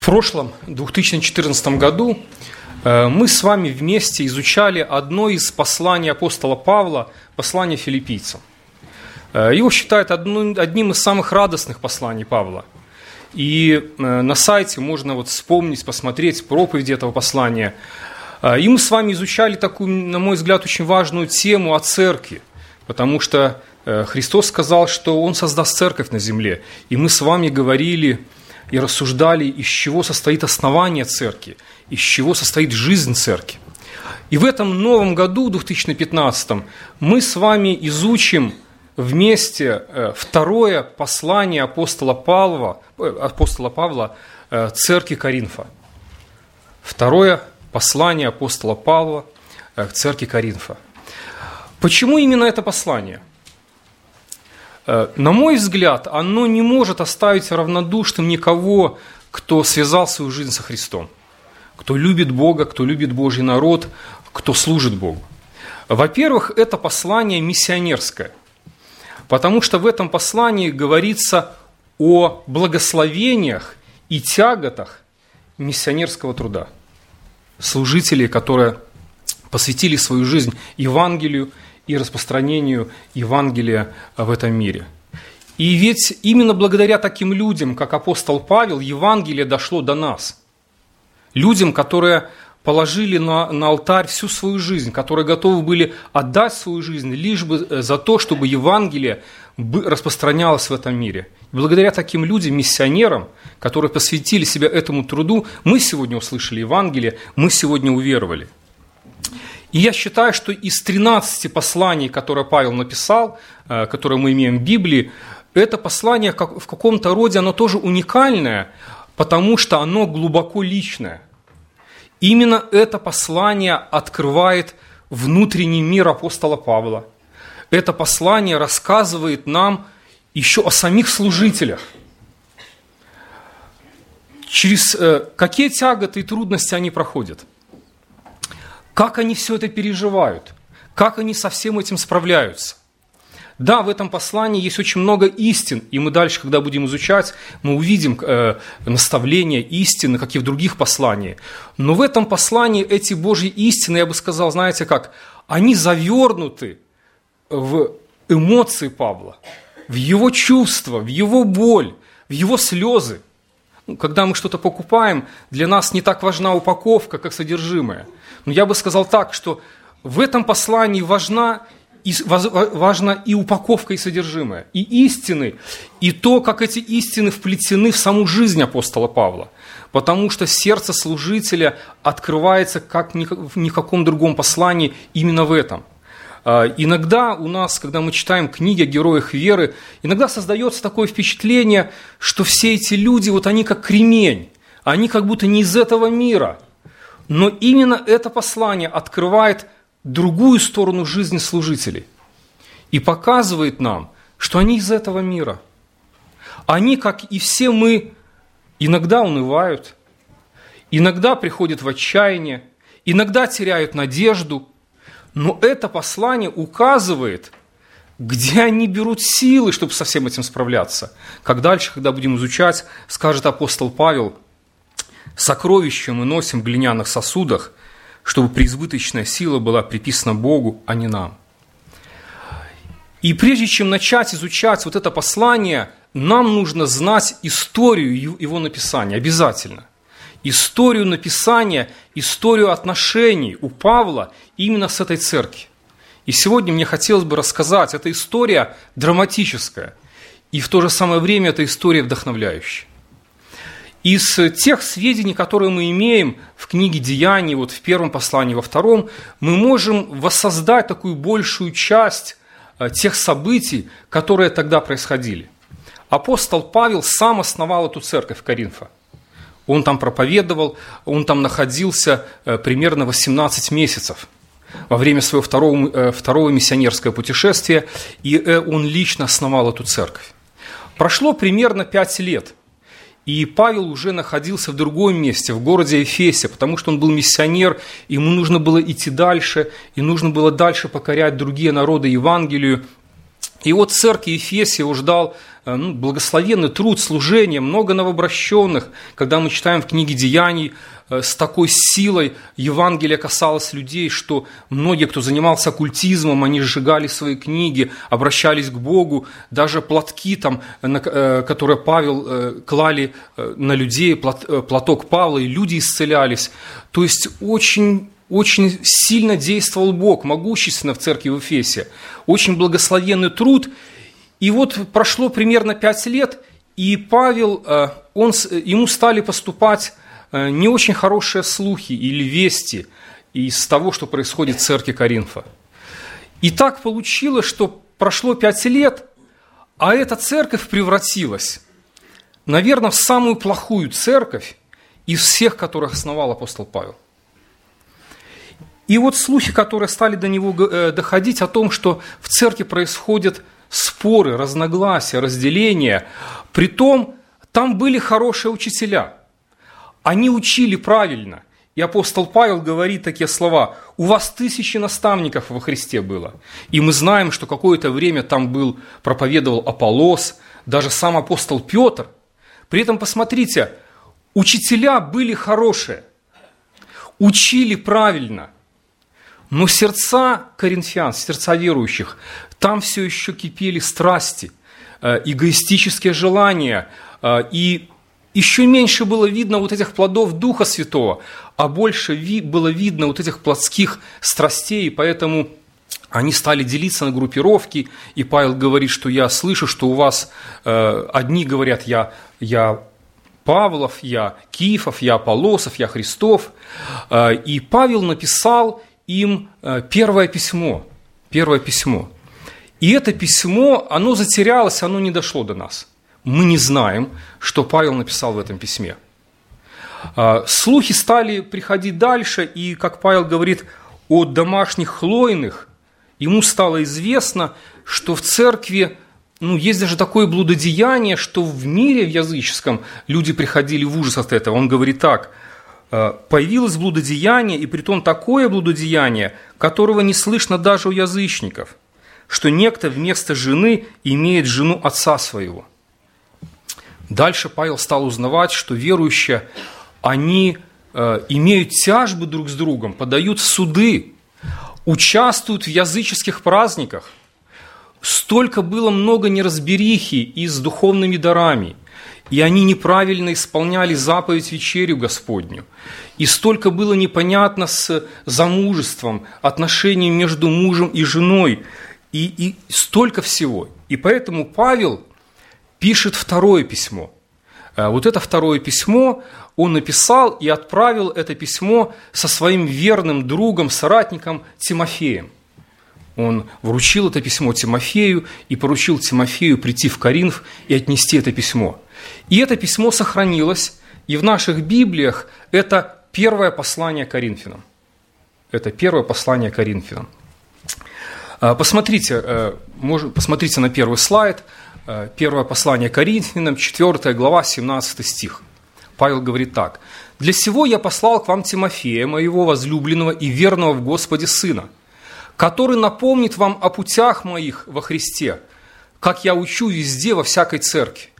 В прошлом, 2014 году, э, мы с вами вместе изучали одно из посланий апостола Павла, послание филиппийцам. Э, его считают одним из самых радостных посланий Павла. И э, на сайте можно вот вспомнить, посмотреть проповеди этого послания. И мы с вами изучали такую, на мой взгляд, очень важную тему о церкви, потому что Христос сказал, что Он создаст церковь на земле. И мы с вами говорили и рассуждали, из чего состоит основание церкви, из чего состоит жизнь церкви. И в этом новом году, 2015, мы с вами изучим вместе э, второе послание апостола Павла, э, апостола Павла э, церкви Коринфа. Второе послание апостола Павла к церкви Коринфа. Почему именно это послание? Э, на мой взгляд, оно не может оставить равнодушным никого, кто связал свою жизнь со Христом, кто любит Бога, кто любит Божий народ, кто служит Богу. Во-первых, это послание миссионерское, потому что в этом послании говорится о благословениях и тяготах миссионерского труда. Служителей, которые посвятили свою жизнь Евангелию и распространению Евангелия в этом мире. И ведь именно благодаря таким людям, как апостол Павел, Евангелие дошло до нас. Людям, которые положили на, на алтарь всю свою жизнь, которые готовы были отдать свою жизнь лишь бы э, за то, чтобы Евангелие распространялось в этом мире. И благодаря таким людям, миссионерам, которые посвятили себя этому труду, мы сегодня услышали Евангелие, мы сегодня уверовали – и я считаю, что из 13 посланий, которые Павел написал, э, которые мы имеем в Библии, это послание в каком-то роде, оно тоже уникальное, потому что оно глубоко личное. Именно это послание открывает внутренний мир апостола Павла. Это послание рассказывает нам еще о самих служителях. Через э, какие тяготы и трудности они проходят – как они все это переживают? Как они со всем этим справляются? Да, в этом послании есть очень много истин, и мы дальше, когда будем изучать, мы увидим э, наставления истины, как и в других посланиях. Но в этом послании эти Божьи истины, я бы сказал, знаете как, они завернуты в эмоции Павла, в его чувства, в его боль, в его слезы. Ну, когда мы что-то покупаем, для нас не так важна упаковка, как содержимое – но я бы сказал так, что в этом послании важна и, важна и упаковка, и содержимое, и истины, и то, как эти истины вплетены в саму жизнь апостола Павла. Потому что сердце служителя открывается как в никаком другом послании именно в этом. А, иногда у нас, когда мы читаем книги о героях веры, иногда создается такое впечатление, что все эти люди, вот они как кремень, они как будто не из этого мира – но именно это послание открывает другую сторону жизни служителей и показывает нам, что они из этого мира. Они, как и все мы, иногда унывают, иногда приходят в отчаяние, иногда теряют надежду, но это послание указывает, где они берут силы, чтобы со всем этим справляться. Как дальше, когда будем изучать, скажет апостол Павел – Сокровища мы носим в глиняных сосудах, чтобы преизбыточная сила была приписана Богу, а не нам. И прежде чем начать изучать вот это послание, нам нужно знать историю его написания, обязательно. Историю написания, историю отношений у Павла именно с этой церкви. И сегодня мне хотелось бы рассказать, эта история драматическая, и в то же самое время эта история вдохновляющая. Из тех сведений, которые мы имеем в книге «Деяний», вот в первом послании, во втором, мы можем воссоздать такую большую часть э, тех событий, которые тогда происходили. Апостол Павел сам основал эту церковь Коринфа. Он там проповедовал, он там находился э, примерно 18 месяцев во время своего второго, э, второго миссионерского путешествия, и он лично основал эту церковь. Прошло примерно 5 лет – и Павел уже находился в другом месте, в городе Эфесе, потому что он был миссионер, ему нужно было идти дальше, и нужно было дальше покорять другие народы Евангелию. И вот церкви Ефесия уж дал э, ну, благословенный труд, служение, много новообращенных. Когда мы читаем в книге Деяний, э, с такой силой Евангелие касалось людей, что многие, кто занимался оккультизмом, они сжигали свои книги, обращались к Богу. Даже платки, там, э, которые Павел клали на людей, платок Павла, и люди исцелялись. То есть очень очень сильно действовал Бог, могущественно в церкви в Эфесе. Очень благословенный труд. И вот прошло примерно пять лет, и Павел, э, он, ему стали поступать э, не очень хорошие слухи или вести из того, что происходит в церкви Коринфа. И так получилось, что прошло пять лет, а эта церковь превратилась, наверное, в самую плохую церковь из всех, которых основал апостол Павел – и вот слухи, которые стали до него э, доходить о том, что в церкви происходят споры, разногласия, разделения, притом там были хорошие учителя. Они учили правильно. И апостол Павел говорит такие слова, у вас тысячи наставников во Христе было. И мы знаем, что какое-то время там был, проповедовал Аполлос, даже сам апостол Петр. При этом посмотрите, учителя были хорошие, учили правильно – но сердца коринфян, сердца верующих, там все еще кипели страсти, э, эгоистические желания, э, и еще меньше было видно вот этих плодов Духа Святого, а больше было видно вот этих плотских страстей, и поэтому они стали делиться на группировки, и Павел говорит, что я слышу, что у вас э, одни говорят, я, я Павлов, я Киефов, я Полосов, я Христов. И Павел написал им э, первое письмо. Первое письмо. И это письмо, оно затерялось, оно не дошло до нас. Мы не знаем, что Павел написал в этом письме. А, слухи стали приходить дальше, и, как Павел говорит, о домашних хлойных, ему стало известно, что в церкви ну, есть даже такое блудодеяние, что в мире в языческом люди приходили в ужас от этого. Он говорит так – Э, появилось блудодеяние, и притом такое блудодеяние, которого не слышно даже у язычников, что некто вместо жены имеет жену отца своего. Дальше Павел стал узнавать, что верующие, они э, имеют тяжбы друг с другом, подают суды, участвуют в языческих праздниках. Столько было много неразберихи и с духовными дарами – и они неправильно исполняли заповедь вечерю Господню. И столько было непонятно с замужеством, отношением между мужем и женой, и, и столько всего. И поэтому Павел пишет второе письмо. Э, вот это второе письмо он написал и отправил это письмо со своим верным другом, соратником Тимофеем. Он вручил это письмо Тимофею и поручил Тимофею прийти в Коринф и отнести это письмо – и это письмо сохранилось, и в наших Библиях это первое послание Коринфянам. Это первое послание Коринфянам. А, посмотрите, э, посмотрите на первый слайд. Э, первое послание Коринфянам, 4 глава, 17 стих. Павел говорит так. «Для сего я послал к вам Тимофея, моего возлюбленного и верного в Господе Сына, который напомнит вам о путях моих во Христе, как я учу везде во всякой церкви,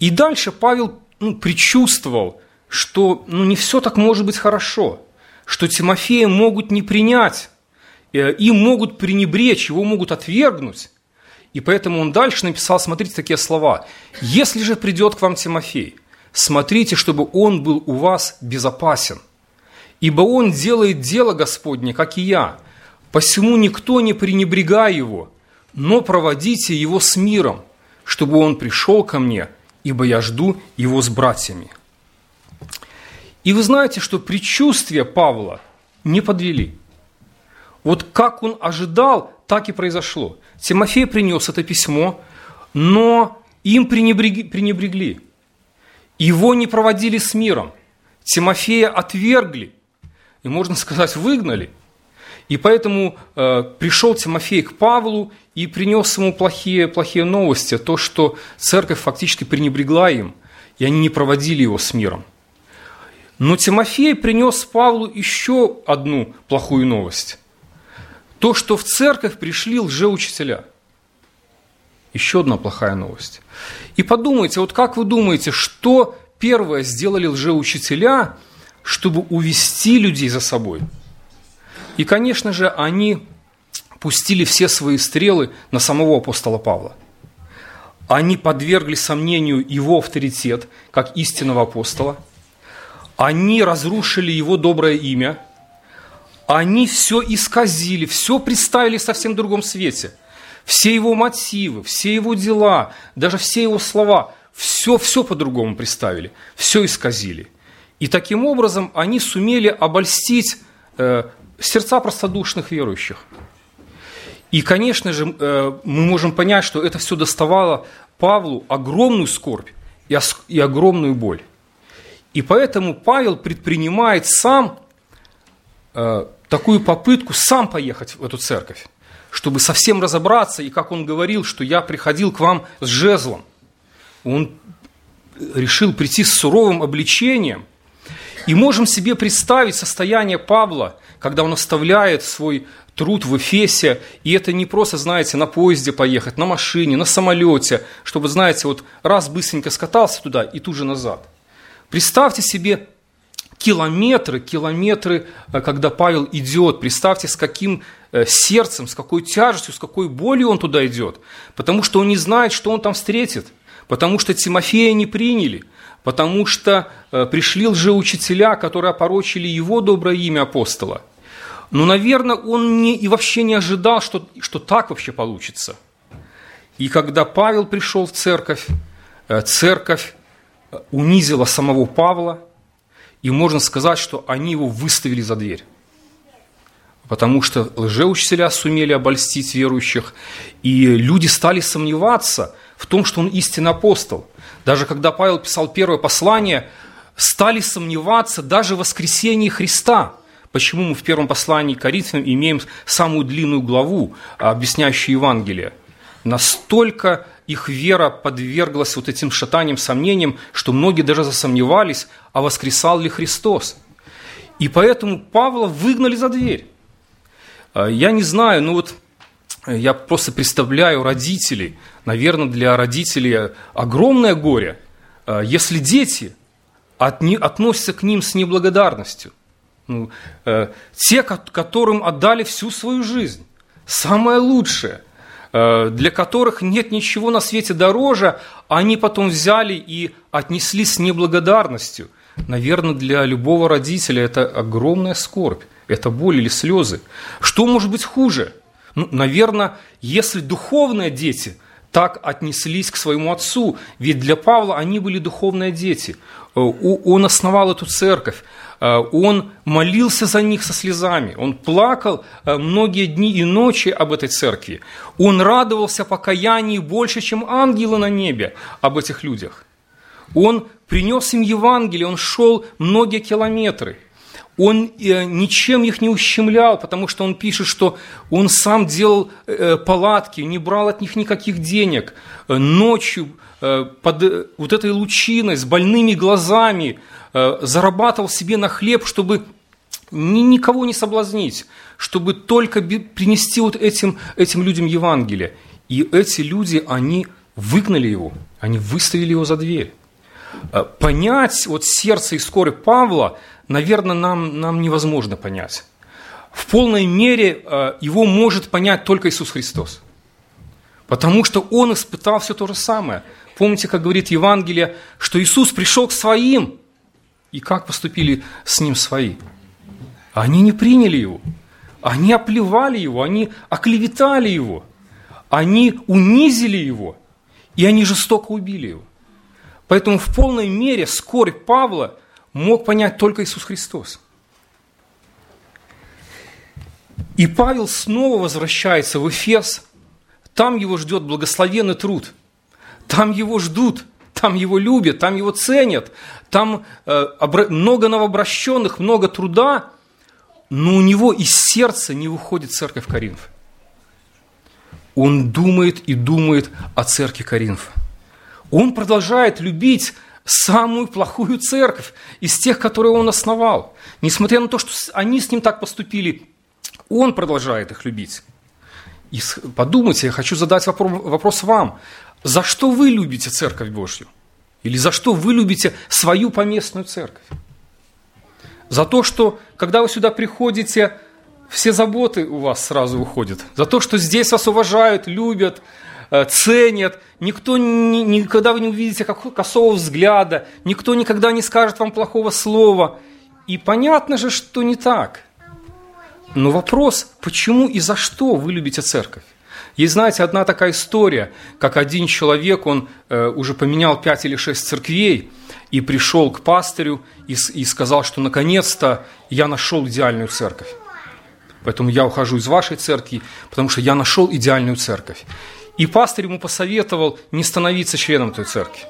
и дальше Павел ну, предчувствовал, что ну, не все так может быть хорошо, что Тимофея могут не принять, им могут пренебречь, его могут отвергнуть. И поэтому он дальше написал, смотрите, такие слова. «Если же придет к вам Тимофей, смотрите, чтобы он был у вас безопасен, ибо он делает дело Господне, как и я, посему никто не пренебрегай его, но проводите его с миром, чтобы он пришел ко мне – ибо я жду его с братьями». И вы знаете, что предчувствия Павла не подвели. Вот как он ожидал, так и произошло. Тимофей принес это письмо, но им пренебрегли. Его не проводили с миром. Тимофея отвергли. И, можно сказать, выгнали. И поэтому э, пришел Тимофей к Павлу и принес ему плохие, плохие новости, то, что церковь фактически пренебрегла им, и они не проводили его с миром. Но Тимофей принес Павлу еще одну плохую новость. То, что в церковь пришли лжеучителя – Еще одна плохая новость. И подумайте, вот как вы думаете, что первое сделали лжеучителя, чтобы увести людей за собой? И, конечно же, они пустили все свои стрелы на самого апостола Павла. Они подвергли сомнению его авторитет, как истинного апостола. Они разрушили его доброе имя. Они все исказили, все представили в совсем другом свете. Все его мотивы, все его дела, даже все его слова, все, все по-другому представили, все исказили. И таким образом они сумели обольстить э, сердца простодушных верующих. И, конечно же, э, мы можем понять, что это все доставало Павлу огромную скорбь и огромную боль. И поэтому Павел предпринимает сам э, такую попытку сам поехать в эту церковь, чтобы совсем разобраться, и как он говорил, что я приходил к вам с жезлом. Он решил прийти с суровым обличением. И можем себе представить состояние Павла, когда он оставляет свой труд в Эфесе, и это не просто, знаете, на поезде поехать, на машине, на самолете, чтобы, знаете, вот раз быстренько скатался туда и тут же назад. Представьте себе километры, километры, э, когда Павел идет, представьте, с каким э, сердцем, с какой тяжестью, с какой болью он туда идет, потому что он не знает, что он там встретит, потому что Тимофея не приняли, потому что э, пришли лжеучителя, которые опорочили его доброе имя апостола – но, наверное, он не, и вообще не ожидал, что, что так вообще получится. И когда Павел пришел в церковь, церковь унизила самого Павла, и можно сказать, что они его выставили за дверь. Потому что лжеучителя сумели обольстить верующих, и люди стали сомневаться в том, что он истинный апостол. Даже когда Павел писал первое послание, стали сомневаться даже в воскресении Христа – Почему мы в первом послании к Коринфянам имеем самую длинную главу, объясняющую Евангелие? Настолько их вера подверглась вот этим шатаниям, сомнениям, что многие даже засомневались, а воскресал ли Христос. И поэтому Павла выгнали за дверь. А, я не знаю, ну вот я просто представляю родителей, наверное, для родителей огромное горе, а, если дети относятся к ним с неблагодарностью. Ну, э, те, которым отдали всю свою жизнь, самое лучшее, э, для которых нет ничего на свете дороже, они потом взяли и отнесли с неблагодарностью. Наверное, для любого родителя это огромная скорбь, это боль или слезы. Что может быть хуже? Ну, наверное, если духовные дети так отнеслись к своему отцу, ведь для Павла они были духовные дети. Э, он основал эту церковь, Э, он молился за них со слезами, он плакал э, многие дни и ночи об этой церкви. Он радовался покаянию больше, чем ангелы на небе об этих людях. Он принес им Евангелие, он шел многие километры. Он э, ничем их не ущемлял, потому что он пишет, что он сам делал палатки, не брал от них никаких денег. Ночью под вот этой лучиной, с больными глазами, Э, зарабатывал себе на хлеб, чтобы ни, никого не соблазнить, чтобы только принести вот этим, этим людям Евангелие. И эти люди, они выгнали его, они выставили его за дверь. Э, понять вот сердце и скорбь Павла, наверное, нам, нам невозможно понять. В полной мере э, его может понять только Иисус Христос. Потому что он испытал все то же самое. Помните, как говорит Евангелие, что Иисус пришел к своим, и как поступили с ним свои? Они не приняли его. Они оплевали его, они оклеветали его. Они унизили его. И они жестоко убили его. Поэтому в полной мере скорбь Павла мог понять только Иисус Христос. И Павел снова возвращается в Эфес. Там его ждет благословенный труд. Там его ждут там его любят, там его ценят, там э, много новообращенных, много труда, но у него из сердца не выходит церковь Коринф. Он думает и думает о церкви Коринф. Он продолжает любить самую плохую церковь из тех, которые он основал. Несмотря на то, что они с ним так поступили, он продолжает их любить. И подумайте, я хочу задать вопрос вам. За что вы любите Церковь Божью? Или за что вы любите свою поместную церковь? За то, что когда вы сюда приходите, все заботы у вас сразу уходят. За то, что здесь вас уважают, любят, ценят. Никто ни, никогда вы не увидите косого взгляда, никто никогда не скажет вам плохого слова. И понятно же, что не так. Но вопрос, почему и за что вы любите церковь? Есть, знаете, одна такая история, как один человек, он э, уже поменял пять или шесть церквей, и пришел к пастырю и, и сказал, что наконец-то я нашел идеальную церковь. Поэтому я ухожу из вашей церкви, потому что я нашел идеальную церковь. И пастырь ему посоветовал не становиться членом той церкви.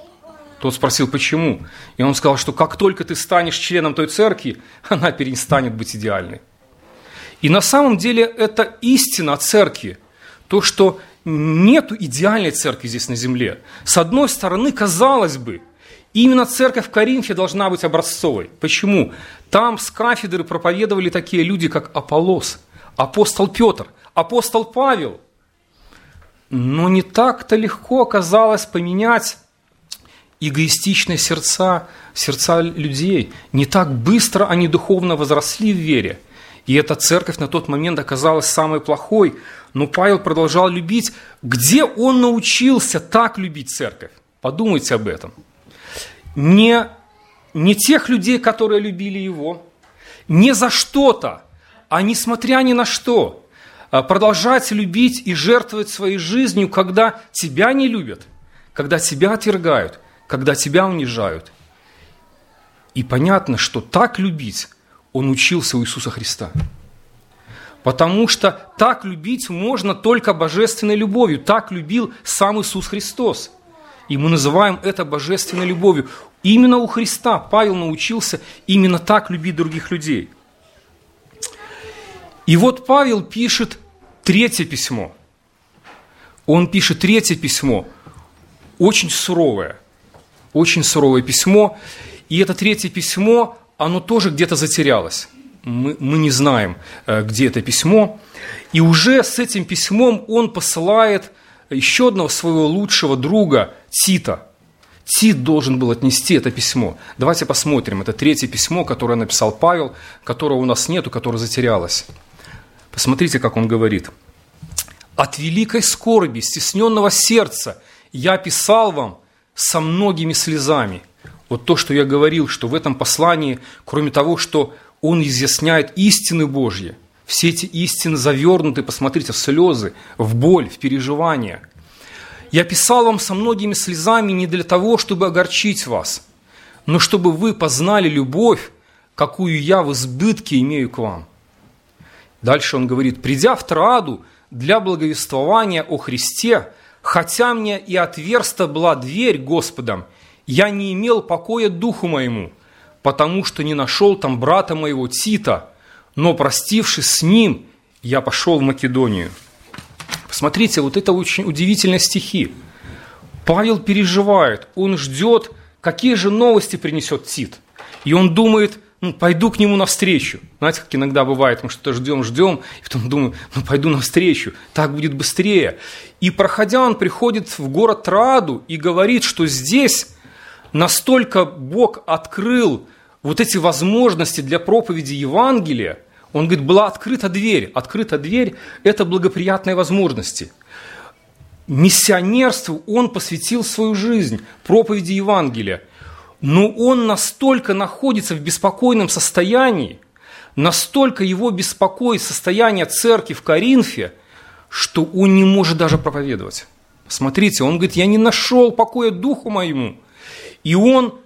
Тот спросил, почему? И он сказал, что как только ты станешь членом той церкви, она перестанет быть идеальной. И на самом деле это истина церкви. То, что нет идеальной церкви здесь на земле. С одной стороны, казалось бы, именно церковь в Коринфе должна быть образцовой. Почему? Там с кафедры проповедовали такие люди, как Аполлос, апостол Петр, апостол Павел. Но не так-то легко оказалось поменять эгоистичные сердца, сердца людей. Не так быстро они духовно возросли в вере. И эта церковь на тот момент оказалась самой плохой. Но Павел продолжал любить. Где он научился так любить церковь? Подумайте об этом. Не, не тех людей, которые любили его, не за что-то, а несмотря ни на что. А продолжать любить и жертвовать своей жизнью, когда тебя не любят, когда тебя отвергают, когда тебя унижают. И понятно, что так любить он учился у Иисуса Христа. Потому что так любить можно только божественной любовью. Так любил сам Иисус Христос. И мы называем это божественной любовью. Именно у Христа Павел научился именно так любить других людей. И вот Павел пишет третье письмо. Он пишет третье письмо, очень суровое, очень суровое письмо. И это третье письмо, оно тоже где-то затерялось. Мы, мы не знаем, э, где это письмо. И уже с этим письмом он посылает еще одного своего лучшего друга Тита. Тит должен был отнести это письмо. Давайте посмотрим. Это третье письмо, которое написал Павел, которого у нас нету, которое затерялось. Посмотрите, как он говорит. «От великой скорби, стесненного сердца я писал вам со многими слезами, вот то, что я говорил, что в этом послании, кроме того, что он изъясняет истины Божьи, все эти истины завернуты, посмотрите, в слезы, в боль, в переживания. Я писал вам со многими слезами не для того, чтобы огорчить вас, но чтобы вы познали любовь, какую я в избытке имею к вам. Дальше он говорит, придя в Троаду для благовествования о Христе, хотя мне и отверста была дверь Господом – я не имел покоя духу моему, потому что не нашел там брата моего Тита, но, простившись с ним, я пошел в Македонию». Посмотрите, вот это очень удивительные стихи. Павел переживает, он ждет, какие же новости принесет Тит. И он думает, ну, пойду к нему навстречу. Знаете, как иногда бывает, мы что-то ждем, ждем, и потом думаю, ну, пойду навстречу, так будет быстрее. И проходя, он приходит в город Траду и говорит, что здесь настолько Бог открыл вот эти возможности для проповеди Евангелия, он говорит, была открыта дверь. Открыта дверь – это благоприятные возможности. Миссионерству он посвятил свою жизнь, проповеди Евангелия. Но он настолько находится в беспокойном состоянии, настолько его беспокоит состояние церкви в Коринфе, что он не может даже проповедовать. Смотрите, он говорит, я не нашел покоя духу моему – и он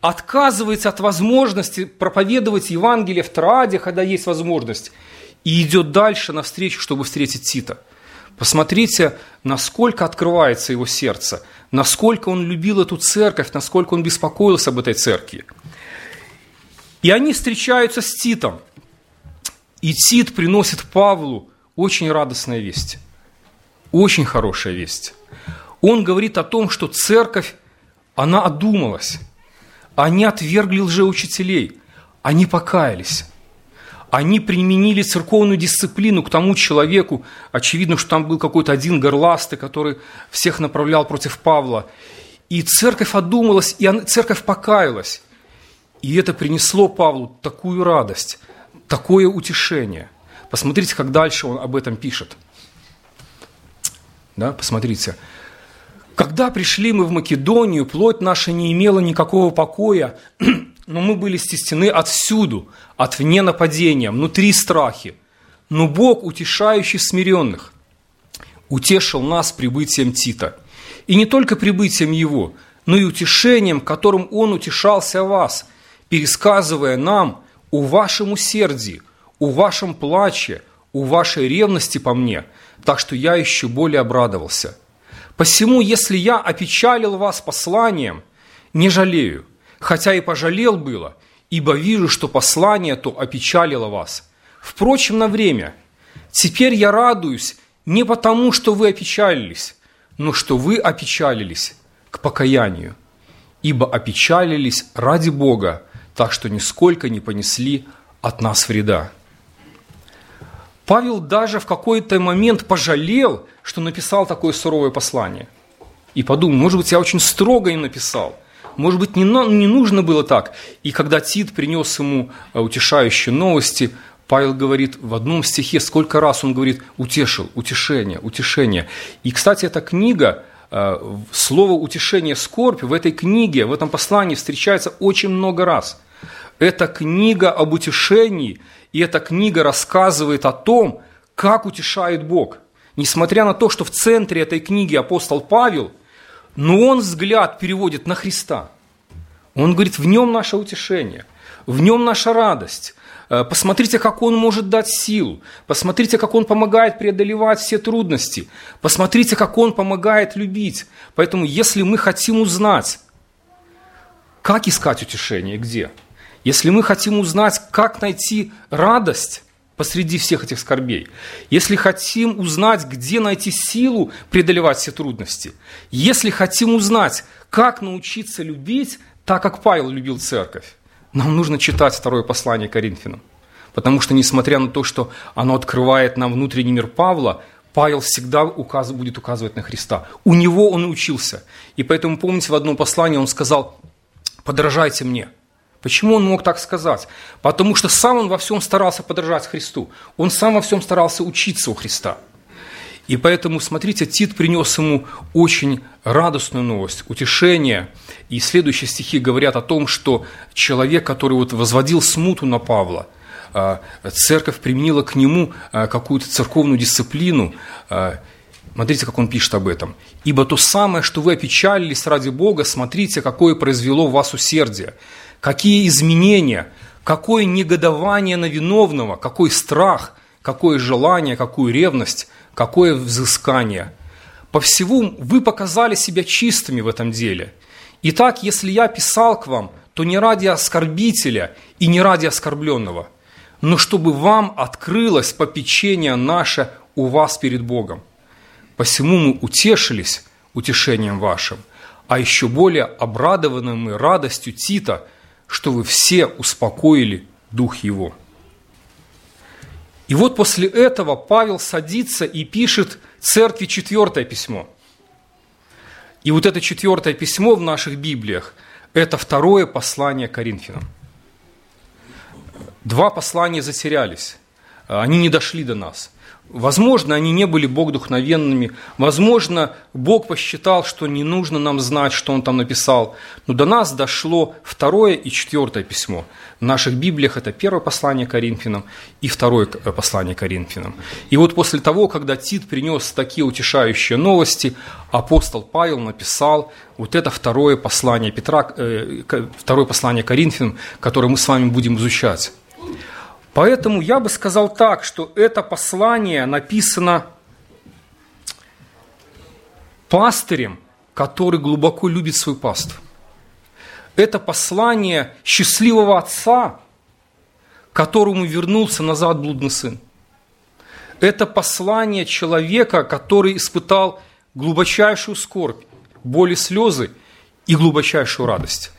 отказывается от возможности проповедовать Евангелие в Трааде, когда есть возможность, и идет дальше навстречу, чтобы встретить Тита. Посмотрите, насколько открывается его сердце, насколько он любил эту церковь, насколько он беспокоился об этой церкви. И они встречаются с Титом. И Тит приносит Павлу очень радостная весть, очень хорошая весть. Он говорит о том, что церковь она одумалась. Они отвергли лжеучителей. Они покаялись. Они применили церковную дисциплину к тому человеку, очевидно, что там был какой-то один горластый, который всех направлял против Павла. И церковь одумалась, и церковь покаялась. И это принесло Павлу такую радость, такое утешение. Посмотрите, как дальше он об этом пишет. Да, посмотрите. Когда пришли мы в Македонию, плоть наша не имела никакого покоя, но мы были стеснены отсюду, от вне нападения, внутри страхи. Но Бог, утешающий смиренных, утешил нас прибытием Тита. И не только прибытием его, но и утешением, которым он утешался вас, пересказывая нам о вашем усердии, о вашем плаче, о вашей ревности по мне, так что я еще более обрадовался. Посему, если я опечалил вас посланием, не жалею, хотя и пожалел было, ибо вижу, что послание то опечалило вас. Впрочем, на время. Теперь я радуюсь не потому, что вы опечалились, но что вы опечалились к покаянию, ибо опечалились ради Бога, так что нисколько не понесли от нас вреда. Павел даже в какой-то момент пожалел, что написал такое суровое послание. И подумал, может быть, я очень строго им написал. Может быть, не, не нужно было так. И когда Тит принес ему э, утешающие новости, Павел говорит в одном стихе, сколько раз он говорит «утешил», «утешение», «утешение». И, кстати, эта книга, э, слово «утешение», «скорбь» в этой книге, в этом послании встречается очень много раз. Это книга об утешении, и эта книга рассказывает о том, как утешает Бог. Несмотря на то, что в центре этой книги апостол Павел, но он взгляд переводит на Христа. Он говорит, в нем наше утешение, в нем наша радость. Э, посмотрите, как Он может дать силу. Посмотрите, как Он помогает преодолевать все трудности. Посмотрите, как Он помогает любить. Поэтому, если мы хотим узнать, как искать утешение, где? Если мы хотим узнать, как найти радость посреди всех этих скорбей, если хотим узнать, где найти силу преодолевать все трудности, если хотим узнать, как научиться любить так, как Павел любил церковь, нам нужно читать второе послание Коринфянам. Потому что, несмотря на то, что оно открывает нам внутренний мир Павла, Павел всегда указ, будет указывать на Христа. У него он учился. И поэтому, помните, в одном послании он сказал, подражайте мне – Почему он мог так сказать? Потому что сам он во всем старался подражать Христу. Он сам во всем старался учиться у Христа. И поэтому, смотрите, Тит принес ему очень радостную новость, утешение. И следующие стихи говорят о том, что человек, который вот возводил смуту на Павла, а, церковь применила к нему а, какую-то церковную дисциплину. А, смотрите, как он пишет об этом. «Ибо то самое, что вы опечалились ради Бога, смотрите, какое произвело в вас усердие какие изменения, какое негодование на виновного, какой страх, какое желание, какую ревность, какое взыскание. По всему вы показали себя чистыми в этом деле. Итак, если я писал к вам, то не ради оскорбителя и не ради оскорбленного, но чтобы вам открылось попечение наше у вас перед Богом. Посему мы утешились утешением вашим, а еще более обрадованы мы радостью Тита – что вы все успокоили дух его. И вот после этого Павел садится и пишет церкви четвертое письмо. И вот это четвертое письмо в наших Библиях – это второе послание Коринфянам. Два послания затерялись, они не дошли до нас – Возможно, они не были богодухновенными. Возможно, Бог посчитал, что не нужно нам знать, что Он там написал. Но до нас дошло второе и четвертое письмо. В наших Библиях это первое послание Коринфянам и второе э, послание Коринфянам. И вот после того, когда Тит принес такие утешающие новости, апостол Павел написал вот это второе послание Петра, э, второе послание Коринфянам, которое мы с вами будем изучать. Поэтому я бы сказал так, что это послание написано пастырем, который глубоко любит свой паству. Это послание счастливого отца, которому вернулся назад блудный сын. Это послание человека, который испытал глубочайшую скорбь, боли, слезы и глубочайшую радость.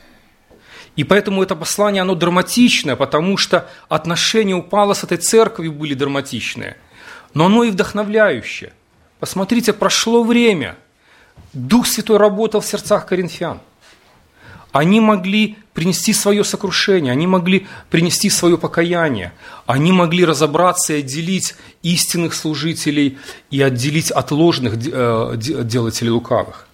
И поэтому это послание, оно драматичное, потому что отношения у Павла с этой церковью были драматичные. Но оно и вдохновляющее. Посмотрите, прошло время. Дух Святой работал в сердцах коринфян. Они могли принести свое сокрушение, они могли принести свое покаяние, они могли разобраться и отделить истинных служителей и отделить от ложных э, делателей лукавых.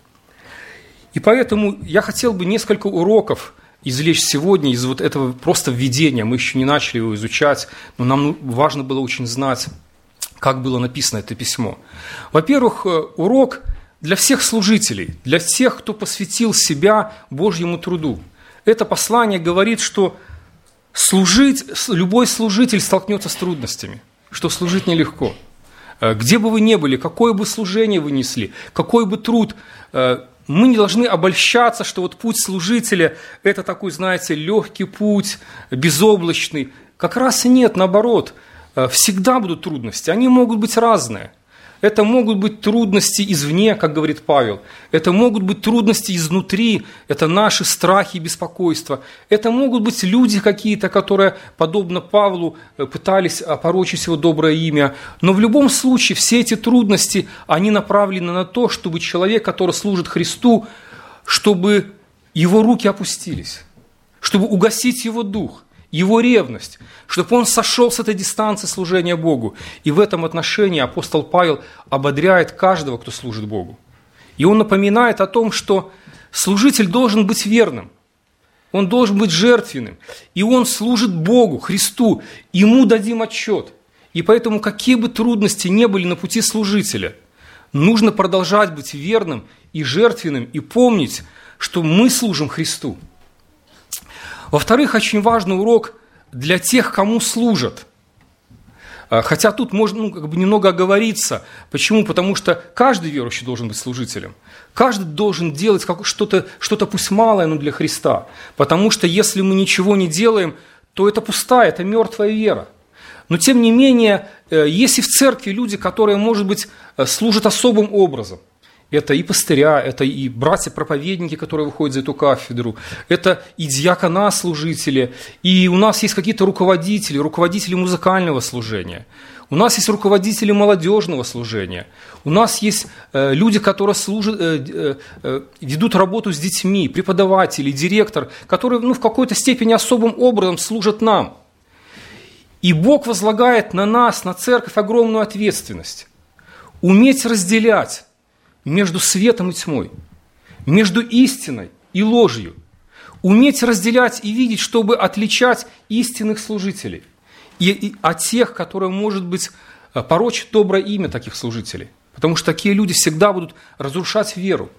И поэтому я хотел бы несколько уроков извлечь сегодня из вот этого просто введения. Мы еще не начали его изучать, но нам важно было очень знать, как было написано это письмо. Во-первых, э, урок для всех служителей, для всех, кто посвятил себя Божьему труду. Это послание говорит, что служить, любой служитель столкнется с трудностями, что служить нелегко. Э, где бы вы ни были, какое бы служение вы несли, какой бы труд, э, мы не должны обольщаться, что вот путь служителя – это такой, знаете, легкий путь, безоблачный. Как раз нет, наоборот, э, всегда будут трудности, они могут быть разные – это могут быть трудности извне, как говорит Павел. Это могут быть трудности изнутри. Это наши страхи и беспокойства. Это могут быть люди какие-то, которые, подобно Павлу, э, пытались опорочить его доброе имя. Но в любом случае все эти трудности, они направлены на то, чтобы человек, который служит Христу, чтобы его руки опустились, чтобы угасить его дух – его ревность, чтобы он сошел с этой дистанции служения Богу. И в этом отношении апостол Павел ободряет каждого, кто служит Богу. И он напоминает о том, что служитель должен быть верным, он должен быть жертвенным, и он служит Богу, Христу, ему дадим отчет. И поэтому, какие бы трудности не были на пути служителя, нужно продолжать быть верным и жертвенным, и помнить, что мы служим Христу – во-вторых, очень важный урок для тех, кому служат. А, хотя тут можно ну, как бы немного оговориться. Почему? Потому что каждый верующий должен быть служителем. Каждый должен делать что-то, что-то пусть малое, но для Христа. Потому что если мы ничего не делаем, то это пустая, это мертвая вера. Но тем не менее, э, есть и в церкви люди, которые, может быть, э, служат особым образом. Это и пастыря, это и братья-проповедники, которые выходят за эту кафедру, это и диакона-служители, и у нас есть какие-то руководители, руководители музыкального служения, у нас есть руководители молодежного служения, у нас есть э, люди, которые служат, э, э, э, ведут работу с детьми, преподаватели, директор, которые ну, в какой-то степени особым образом служат нам. И Бог возлагает на нас, на церковь огромную ответственность. Уметь разделять между светом и тьмой, между истиной и ложью. Уметь разделять и видеть, чтобы отличать истинных служителей и, и от тех, которые, может быть, э, порочат доброе имя таких служителей. Потому что такие люди всегда будут разрушать веру.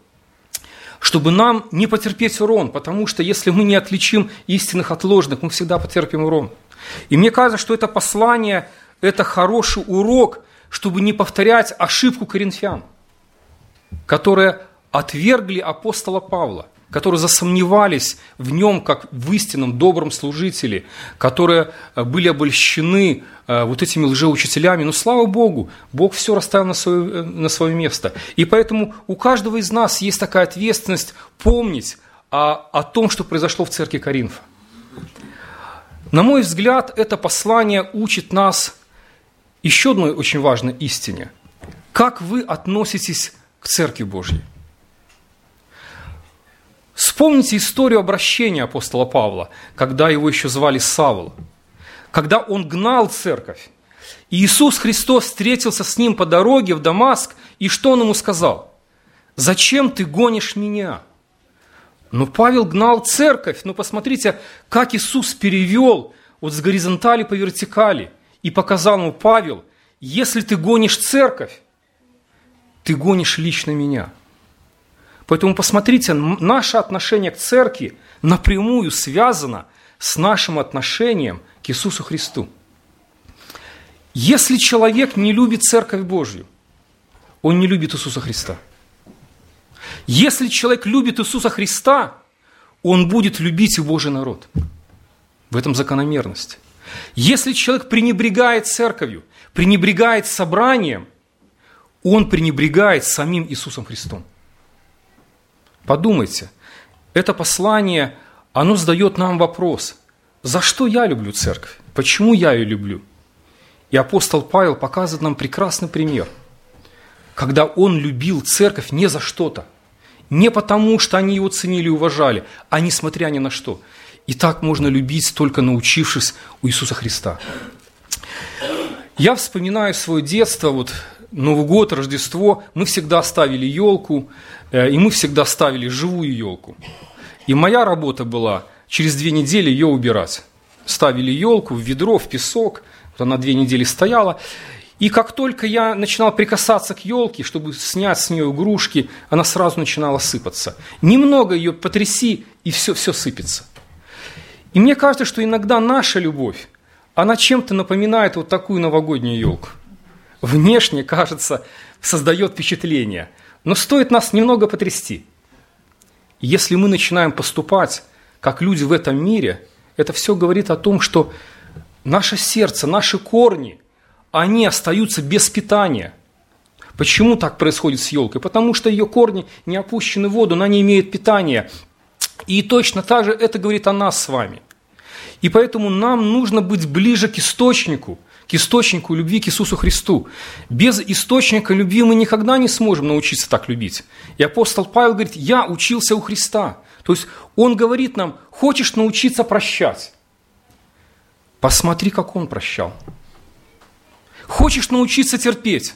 Чтобы нам не потерпеть урон, потому что если мы не отличим истинных от ложных, мы всегда потерпим урон. И мне кажется, что это послание – это хороший урок, чтобы не повторять ошибку коринфян – которые отвергли апостола Павла, которые засомневались в нем как в истинном добром служителе, которые э, были обольщены э, вот этими лжеучителями. Но слава Богу, Бог все расставил на свое, э, на свое место. И поэтому у каждого из нас есть такая ответственность помнить о, о том, что произошло в церкви Коринфа. На мой взгляд, это послание учит нас еще одной очень важной истине. Как вы относитесь к Церкви Божьей. Вспомните историю обращения апостола Павла, когда его еще звали Савл, когда он гнал церковь. И Иисус Христос встретился с ним по дороге в Дамаск, и что он ему сказал? «Зачем ты гонишь меня?» Но Павел гнал церковь. Но посмотрите, как Иисус перевел вот с горизонтали по вертикали и показал ему Павел, если ты гонишь церковь, ты гонишь лично меня. Поэтому посмотрите, наше отношение к церкви напрямую связано с нашим отношением к Иисусу Христу. Если человек не любит Церковь Божью, он не любит Иисуса Христа. Если человек любит Иисуса Христа, он будет любить и Божий народ. В этом закономерность. Если человек пренебрегает церковью, пренебрегает собранием, он пренебрегает самим Иисусом Христом. Подумайте, это послание, оно задает нам вопрос, за что я люблю церковь? Почему я ее люблю? И апостол Павел показывает нам прекрасный пример, когда он любил церковь не за что-то, не потому, что они его ценили и уважали, а несмотря ни на что. И так можно любить, только научившись у Иисуса Христа. Я вспоминаю свое детство, вот Новый год, Рождество, мы всегда ставили елку, э, и мы всегда ставили живую елку. И моя работа была через две недели ее убирать. Ставили елку в ведро, в песок, вот она две недели стояла. И как только я начинал прикасаться к елке, чтобы снять с нее игрушки, она сразу начинала сыпаться. Немного ее потряси, и все, все сыпется. И мне кажется, что иногда наша любовь, она чем-то напоминает вот такую новогоднюю елку внешне, кажется, создает впечатление. Но стоит нас немного потрясти. Если мы начинаем поступать, как люди в этом мире, это все говорит о том, что наше сердце, наши корни, они остаются без питания. Почему так происходит с елкой? Потому что ее корни не опущены в воду, она не имеет питания. И точно так же это говорит о нас с вами. И поэтому нам нужно быть ближе к источнику – к источнику любви к Иисусу Христу. Без источника любви мы никогда не сможем научиться так любить. И апостол Павел говорит, я учился у Христа. То есть он говорит нам, хочешь научиться прощать? Посмотри, как он прощал. Хочешь научиться терпеть?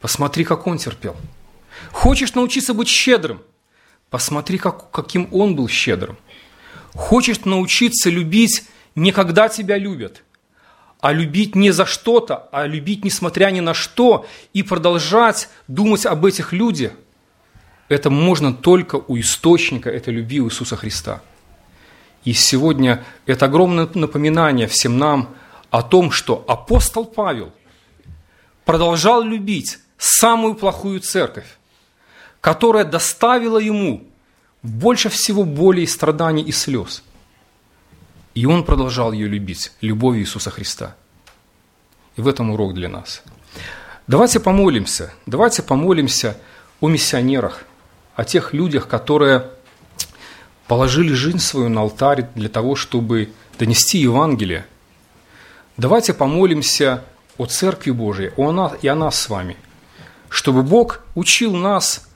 Посмотри, как он терпел. Хочешь научиться быть щедрым? Посмотри, как, каким он был щедрым. Хочешь научиться любить не когда тебя любят – а любить не за что-то, а любить несмотря ни на что и продолжать думать об этих людях, это можно только у источника этой любви Иисуса Христа. И сегодня это огромное напоминание всем нам о том, что апостол Павел продолжал любить самую плохую церковь, которая доставила ему больше всего боли и страданий и слез – и он продолжал ее любить, любовью Иисуса Христа. И в этом урок для нас. Давайте помолимся, давайте помолимся о миссионерах, о тех людях, которые положили жизнь свою на алтарь для того, чтобы донести Евангелие. Давайте помолимся о Церкви Божией, о нас, и о нас с вами, чтобы Бог учил нас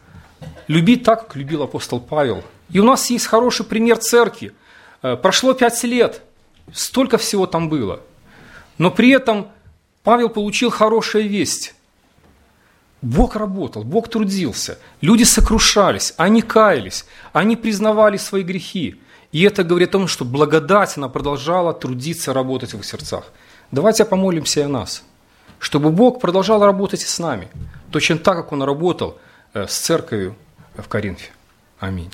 любить так, как любил апостол Павел. И у нас есть хороший пример Церкви – прошло пять лет, столько всего там было. Но при этом Павел получил хорошую весть. Бог работал, Бог трудился, люди сокрушались, они каялись, они признавали свои грехи. И это говорит о том, что благодать, она продолжала трудиться, работать в их сердцах. Давайте помолимся и о нас, чтобы Бог продолжал работать и с нами, точно так, как Он работал э, с церковью в Коринфе. Аминь.